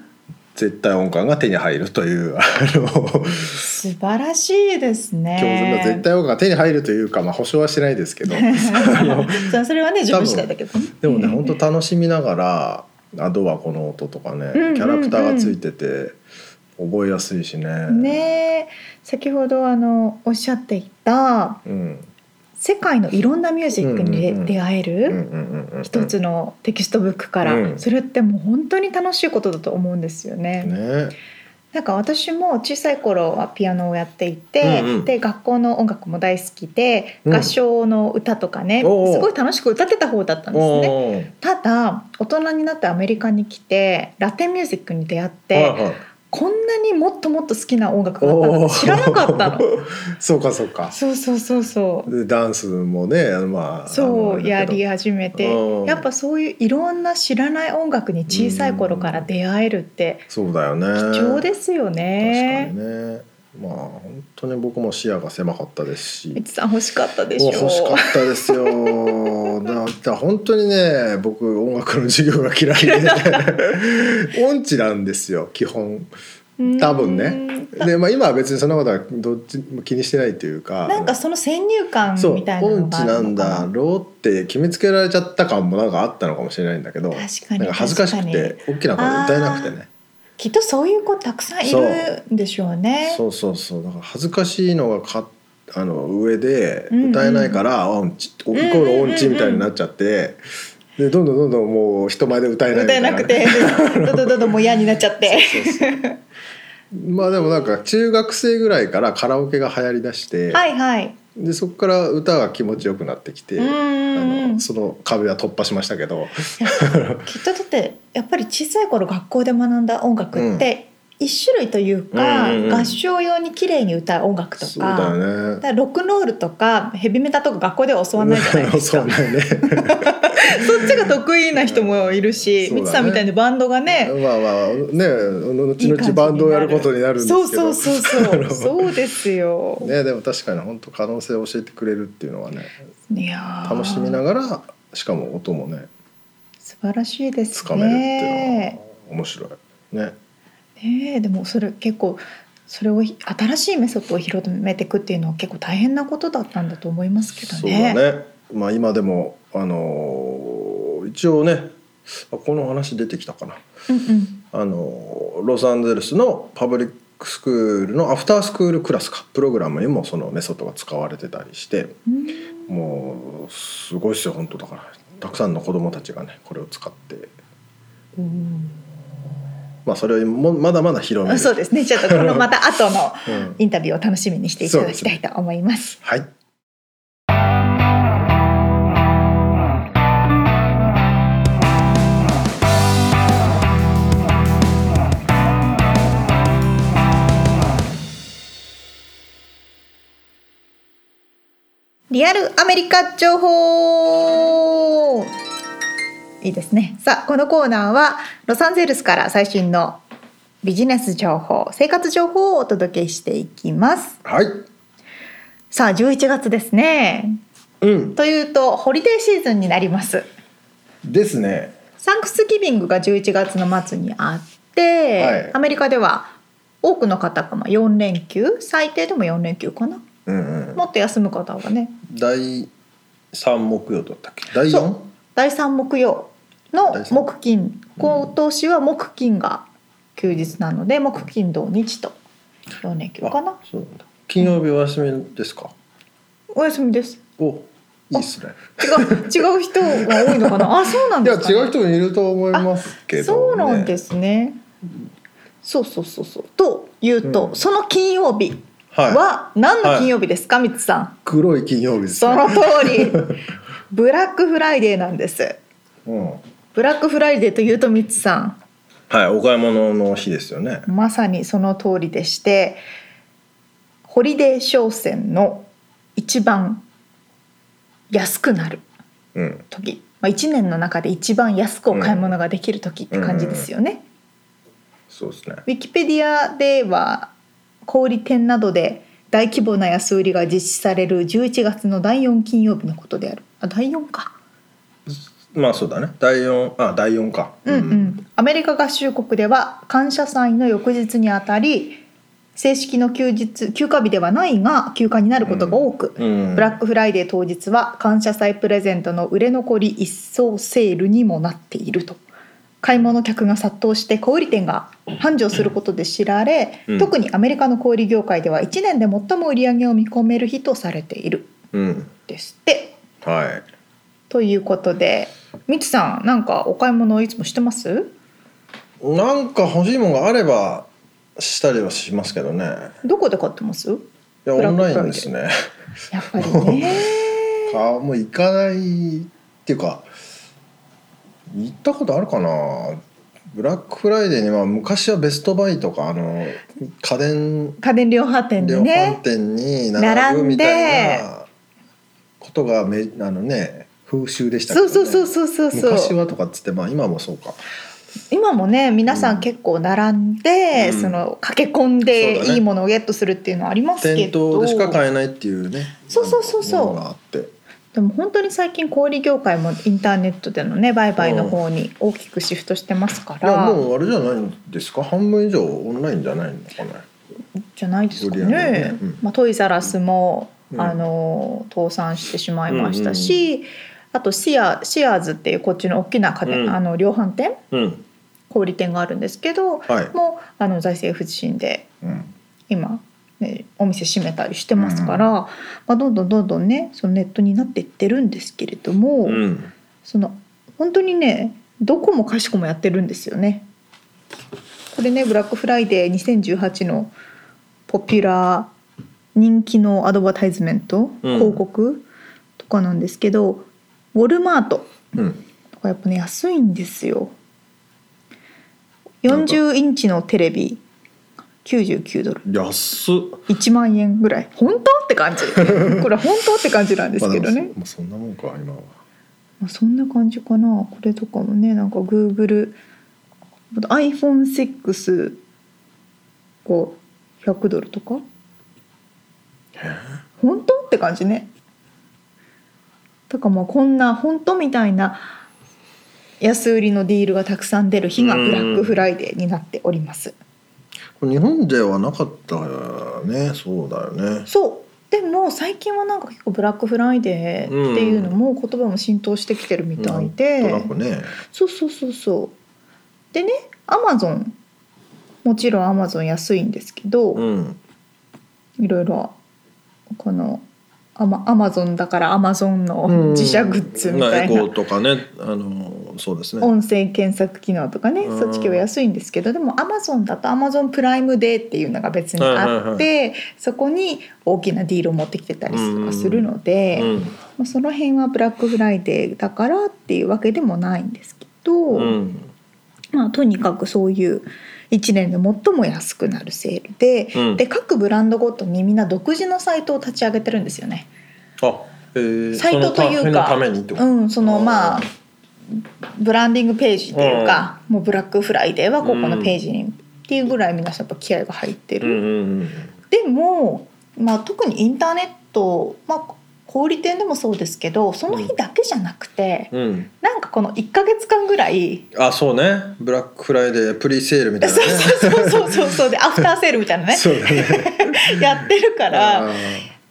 絶対音感が手に入るというあの素晴らしいです教材ね。絶対音感が手に入るというか、まあ、保証はしないですけど それはね自分次第だけどね。でもね本当楽しみながらあドはこの音とかねキャラクターがついてて覚えやすいしね。ねえ先ほどあのおっしゃっていたうん世界のいろんなミュージックに出会える一つのテキストブックから、うん。それってもう本当に楽しいことだと思うんですよね。ね。なんか私も小さい頃はピアノをやっていて、うんうん。で学校の音楽も大好きで、うん。合唱の歌とかねすごい楽しく歌ってた方だったんですね。ただ大人になってアメリカに来てラテンミュージックに出会って、はいはいこんなにもっともっと好きな音楽があったの知らなかったの。そうかそうか。そうそうそうそう。でダンスもねまあそうやりや始めて。うん。やっぱそういういろんな知らない音楽に小さい頃から出会えるってそうだよね。貴重ですよ確かね。にねまあ本当に僕も視野が狭かったですし。みつさん欲しかったでしょ。お欲しかったですよ。だだ本当にね僕音楽の授業が嫌いで。音痴なんですよ基本。多分ね。うんで、まあ、今は別にそんなことはどっちも気にしてないというか。なんかその先入観みたいなの音痴があなんるのかな。だろうって決めつけられちゃった感もなんかあったのかもしれないんだけど。確かになんか恥ずかしくて大きな声で歌えなくてねきっとそういう子たくさんいるんでしょうね。そうそうそうだから恥ずかしいのがかあの上でうんうん歌えないから、音痴イコール音痴みたいになっちゃって、でどんどんどんどんもう人前で歌えないみたいな歌えなくて どんどんどんどんもう嫌になっちゃって。まあでもなんか中学生ぐらいからカラオケが流行りだして、はいはい。でそこから歌が気持ちよくなってきて、あのその壁は突破しましたけど、きっとだってやっぱり小さい頃学校で学んだ音楽って一種類というか、うんうんうん。合唱用に綺麗に歌う音楽とか。そうだよね。だからロックンロールとかヘビメタとか学校では教わらないじゃないですか。そうだよね。そっちが得意な人もいるし、そうだねみつさんみたいにバンドがねまあまあね後々バンドをやることになるんですけど。そうそうそうあそう。のそうですよ、ねでも確かに本当可能性を教えてくれるっていうのはねいやー。楽しみながらしかも音もね素晴らしいですつかめるっていうのねは面白いねねえでもそれ結構それをひ新しいメソッドを広めていくっていうのは結構大変なことだったんだと思いますけどそうね。だね。まあ今でもあのー一応ねあこの話出てきたかな。うんうん。あのロサンゼルスのパブリックスクールのアフタースクールクラスか。プログラムにもそのメソッドが使われてたりしてうん。もうすごいですよ本当だから。たくさんの子供たちがねこれを使ってまあそれをもまだまだ広める。そうですね。ちょっとこのまた後の うん。インタビューを楽しみにしていただきたいと思います。はい。リアルアメリカ情報いいですね。さあこのコーナーはロサンゼルスから最新のビジネス情報生活情報をお届けしていきます。はい。さあ11月ですね。うん。というとホリデーシーズンになります。ですね。サンクスギビングが11月の末にあって、はい。アメリカでは多くの方がまあ4連休最低でも4連休かな。うんうん。もっと休む方がね。第三木曜だったっけ？第四？そう。第3木曜の木金。今年は木金が休日なので木金土日と4連休かな。あそう金曜日お休みですか？お休みです。おいいっすね。違う違う人が多いのかな？あそうなんいやですか、ね、違う人もいると思いますけど、ね、そうなんですね。そうそうそうそう。というと、うん。その金曜日はい。は何の金曜日ですか、みつさん。黒い金曜日ですね。その通り。ブラックフライデーなんです。うんブラックフライデーというとみつさん。はいお買い物の日ですよね。まさにその通りでしてホリデー商戦の一番安くなるうん。時、まあ、1年の中で一番安くお買い物ができる時って感じですよね。そうですね。ウィキペディアでは小売店などで大規模な安売りが実施される11月の第4金曜日のことである。あ第4かまあそうだね。第四あ第四か。うんうん、アメリカ合衆国では感謝祭の翌日にあたり正式の休日休暇日ではないが休暇になることが多く、うん。ブラックフライデー当日は感謝祭プレゼントの売れ残り一掃セールにもなっていると。買い物客が殺到して小売店が繁盛することで知られ、うん。特にアメリカの小売業界では1年で最も売り上げを見込める日とされている。うん。ですって。はい。ということでみつさんなんかお買い物いつもしてます？なんか欲しいものがあればしたりはしますけどね。どこで買ってます？いやオンラインですね。やっぱりね。あもう行かないっていうか行ったことあるかな？ブラックフライデーには昔はベストバイとかあの家電家電量販店で量販ね店に並ぶみたいなことがめあのね風習でしたけど、ね、そうそうそうそうそうそう。昔はとかっつってまあ今もそうか。今もね皆さうん。ん結構並んで、うん。その駆け込んそうでいいものをゲットするっていうのはありますけ店ど頭でしか買えないっていうね。そうそうそうそう。があって。でも本当に最近小売業界もインターネットでのね売買の方に大きくシフトしてますかいやら、もうあれじゃないんですか。半分以上オンラインじゃないのかな。じゃないですかね。ね。うん。まあ、トイザラスも、うん。あの倒産してしまいましたし、あとシアシアーズっていうこっちの大きな家電、うん。あの量販店？うん。小売店があるんですけど、はい。もうあの財政不振でうん。今、ね、お店閉めたりしてますから、まあ、どんどんどんどんねそのネットになっていってるんですけれども、うん。その本当にねどこもかしこもやってるんですよね。これねブラックフライデー2018のポピュラー人気の advertisement、うん。広告とかなんですけどウォルマートうん。とかやっぱね安いんですよ。40インチのテレビ99ドル。安っ。1万円ぐらい。本当？って感じ。これ本当？って感じなんですけどね、まあ、そんなもんか今は。まあ、そんな感じかな。これとかもねなんか Google iPhone6 こう100ドルとか？本当？って感じねだからまあこんな本当みたいな安売りのディールがたくさん出る日がブラックフライデーになっております。日本ではなかったよね。そうだよね。そう。でも最近はなんか結構ブラックフライデーっていうのも言葉も浸透してきてるみたいで、なんとなくね。そうそうそうそう。でねアマゾンもちろんアマゾン安いんですけど、うん。いろいろこのアマアマゾンだからアマゾンの自社グッズみたいな。まあエコーとかねあのそうですね。音声検索機能とかねうん。そっち系は安いんですけどでもアマゾンだとアマゾンプライムデーっていうのが別にあって、はいそこに大きなディールを持ってきてたりとかするので、うん。まあ、その辺はブラックフライデーだからっていうわけでもないんですけど。うん。まあ、とにかくそういう1年で最も安くなるセールで,、うん。で各ブランドごとにみんな独自のサイトを立ち上げてるんですよね。あえー。サイトというかうん、そのまあブランディングページっていうか、もうブラックフライデーはここのページに、っていうぐらい皆さんやっぱ気合が入ってる。でも、まあ、特にインターネット、まあ、小売店でもそうですけどその日だけじゃなくて、うん。なんかこの1か月間ぐらいあそうね。ブラックフライデープリセールみたいなそねうそうそうそうそう。でアフターセールみたいなね。ね。やってるからあ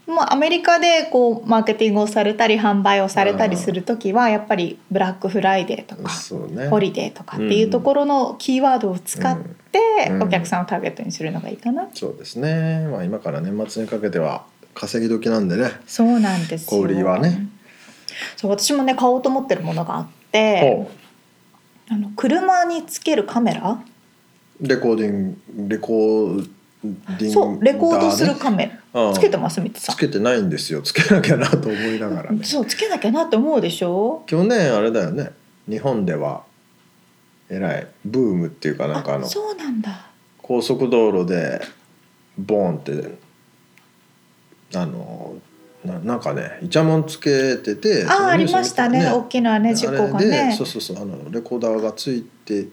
もうアメリカでこうマーケティングをされたり販売をされたりする時はやっぱりブラックフライデーとーかホリデーとかっていうところのキーワードを使ってうん。お客さんをターゲットにするのがいいかな。そうですね。まあ今から年末にかけては稼ぎ時なんでね。そうなんですよ。小売りはね。そう私もね買おうと思ってるものがあってほあの車につけるカメラ？うレコーディングレコーディングそうレコードするカメうんラ。つけてますみつさつけてないんですよ。つけなきゃなと思いながら。ねんそうつけなきゃなって思うでしょ？去年あれだよね。日本ではえらいブームっていうかなんかあのそうなんだ。高速道路でボーンってあのななんかねイチャモンつけててああありましたね大きなね事故がね。そうそうそうあのレコーダーがついて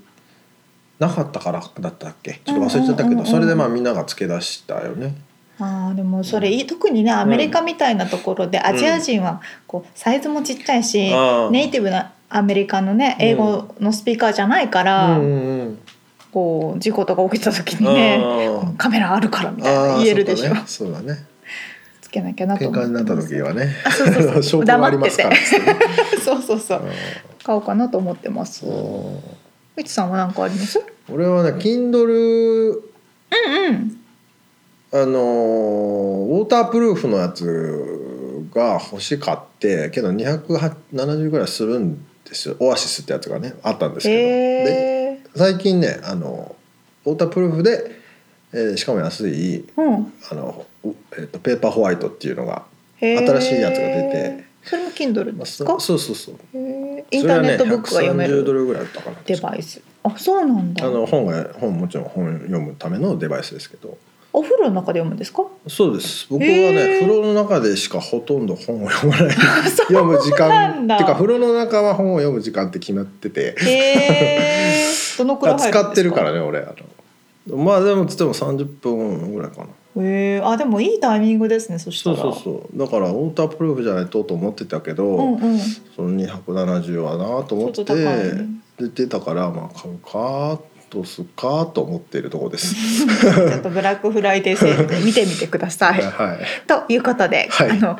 なかったからだったっけ？ちょっと忘れちゃったけど、うんうんうんうんそれでまあみんながつけ出したよね。あーでもそれいい特にねアメリカみたいなところでアジア人はこうサイズもちっちゃいし、あー。ネイティブなアメリカのね英語のスピーカーじゃないから、うんうんうん。こう事故とか起きた時にねカメラあるからみたいな言えるでしょ、そうだねつけなきゃなと喧嘩になった時はね。証拠がありますから。そうそうそう。うん。買おうかなと思ってます。みつさんは何かあります？俺はね Kindle うんうん。あのーウォータープルーフのやつが欲しかってけど270ぐらいするんですよ。オアシスってやつがねあったんですけど、で最近ねあのウォータープルーフで、えーしかも安いうん。あの、うえー、とペーパーホワイトっていうのが、新しいやつが出て。それも Kindle まあ、ですか、そそうそうそう。インターネットブックが読めそれはね130ドるルぐらいだったかな。デバイス。あそうなんだ。あの本が本もちろん本読むためのデバイスですけど。お風呂の中で読むんですか？そうです。僕はね、風呂の中でしかほとんど本を読まない。読む時間。っていうか風呂の中は本を読む時間って決まってて。どのくらい使ってるからね俺。あのまあでもつっても30分ぐらいかなへえあでもいいタイミングですねそしたら。そうそうそう。だからウォータープルーフじゃないとと思ってたけど、うんうん。その270はなと思って出てたからまあ買うかどうすっかと思っているところです。ちょっとブラックフライデーセールで見てみてください。はい。ということで、はい。あの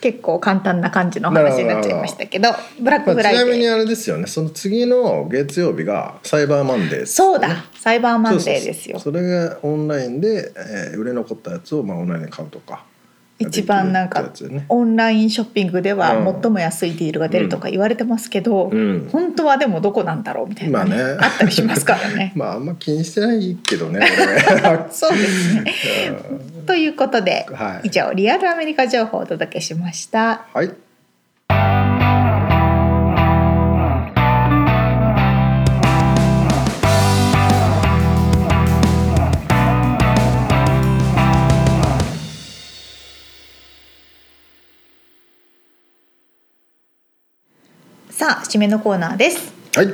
結構簡単な感じのお話になっちゃいましたけどブラッまあ、クフライちなみにデーあれですよね。その次の月曜日がサイバーマンデーですそうだサイバーマンデーですよ。それがオンラインで、えー売れ残ったやつをまあオンラインで買うとか一番なんかオンラインショッピングではうん。最も安いディールが出るとか言われてますけど、うん。本当はでもどこなんだろうみたいな、ねまあね。あったりしますからね。まああんま気にしてないけどね そうですね。俺ということで、はい。以上リアルアメリカ情報をお届けしました。はいさあ締めのコーナーです。はい。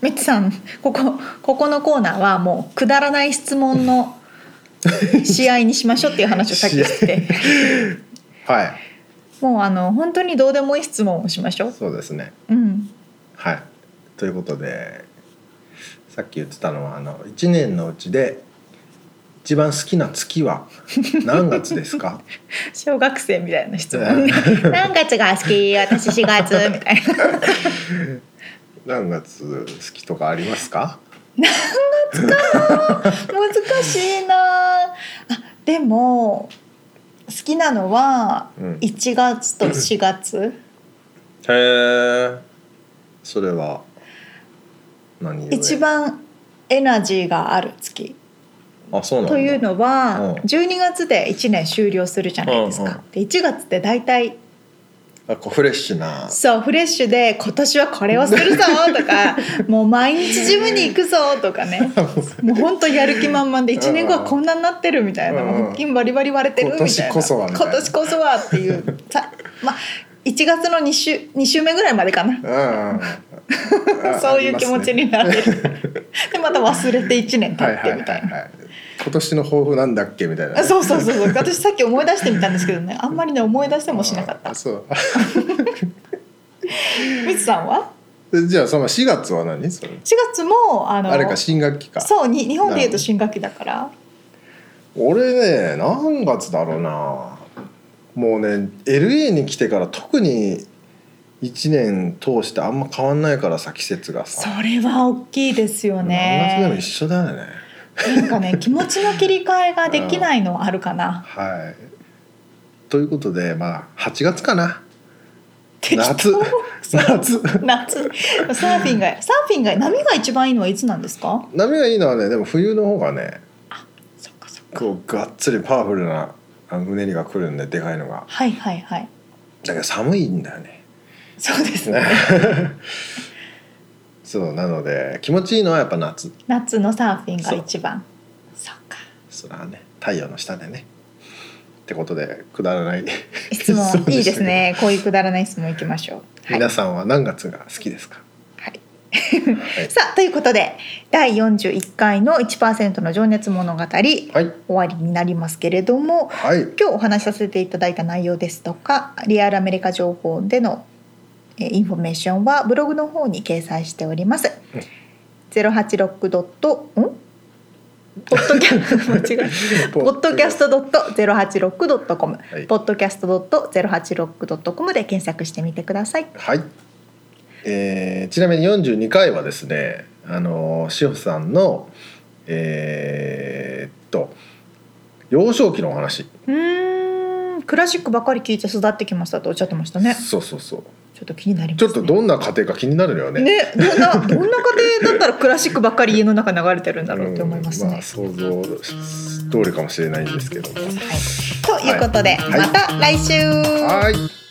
メッツさんここここのコーナーはもうくだらない質問の 試合にしましょうっていう話をさっきして。てはい。もうあの本当にどうでもいい質問をしましょう。そうですね。うん、はい。ということでさっき言ってたのはあの1年のうちで一番好きな月は 何月ですか？小学生みたいな質問 何月が好き？私4月。みたいな何月好きとかありますか？難しいな。あでも好きなのはうん。1月と4月、へえそれは何故一番エナジーがある月あそうなんだ。というのはうん。12月で1年終了するじゃないですうんうん。か。で1月って大体あこうフレッシュな。そうフレッシュで今年はこれをするぞとか もう毎日ジムに行くぞとかね。もう本当やる気満々で1年後はこんなになってるみたいなうん。もう腹筋バリバリ割れてるみたいな。今年こそはみたいな今年こそはっていうさまあ1月の2週 ,2 週目ぐらいまでかな。うんあ そういう気持ちになれる。ありますね。でまた忘れて1年経ってみたいな。はいはい今年の抱負なんだっけみたいなそうそうそうそう。私さっき思い出してみたんですけどね。あんまりね思い出せもしなかった。あそう。みつさんは？でじゃあその4月は何？それ4月もあのあれか新学期か。そうに日本でいうと新学期だから。俺ね何月だろうな。もうね LA に来てから特に1年通してあんま変わんないからさ季節がそされは大きいですよ何月でも一ね緒だよねなんかね気持ちの切り替えができないのはあるかな。はい。ということでまあ8月かな。適夏当？夏。夏。サーフィンがサーフィンが波が一番いいのはいつなんですか？波がいいのはねでも冬の方がねそっかそっか。こうがっつりパワフルなうねりが来るんででかいのが。はいはいはい。だけど寒いんだよね。そうですね そうなので気持ちいいのはやっぱ夏。夏のサーフィンが一番。そう。か。それはね太陽の下でね。ってことでくだらない。質問。いいですね。こういうくだらない質問いきましょう。はい。皆さんは何月が好きですか、さあということで第41回の1%の情熱物語、はい。終わりになりますけれどもはい。今日お話しさせていただいた内容ですとかリアルアメリカ情報でのえーインフォメーションはブログの方に掲載しております。086ドットん？ポッドキャ間違えポッドキャストドットゼロ八六ドットコム。はい。ポッドキャストドットゼロ八六ドットコムで検索してみてください。はい、えーちなみに42回はですねあのしほさんのえーっと幼少期のお話、うーん。クラシックばかり聞いて育ってきましたとおっしゃってましたね。そうそうそうちょっと気になります、ね。ちょっとどんな家庭か気になるよねね、どんなどんな家庭だったらクラシックばっかり家の中流れてるんだろうって思いますね。うんまあ想像通りかもしれないんですけどもはい、ということで、はいまた来週。はい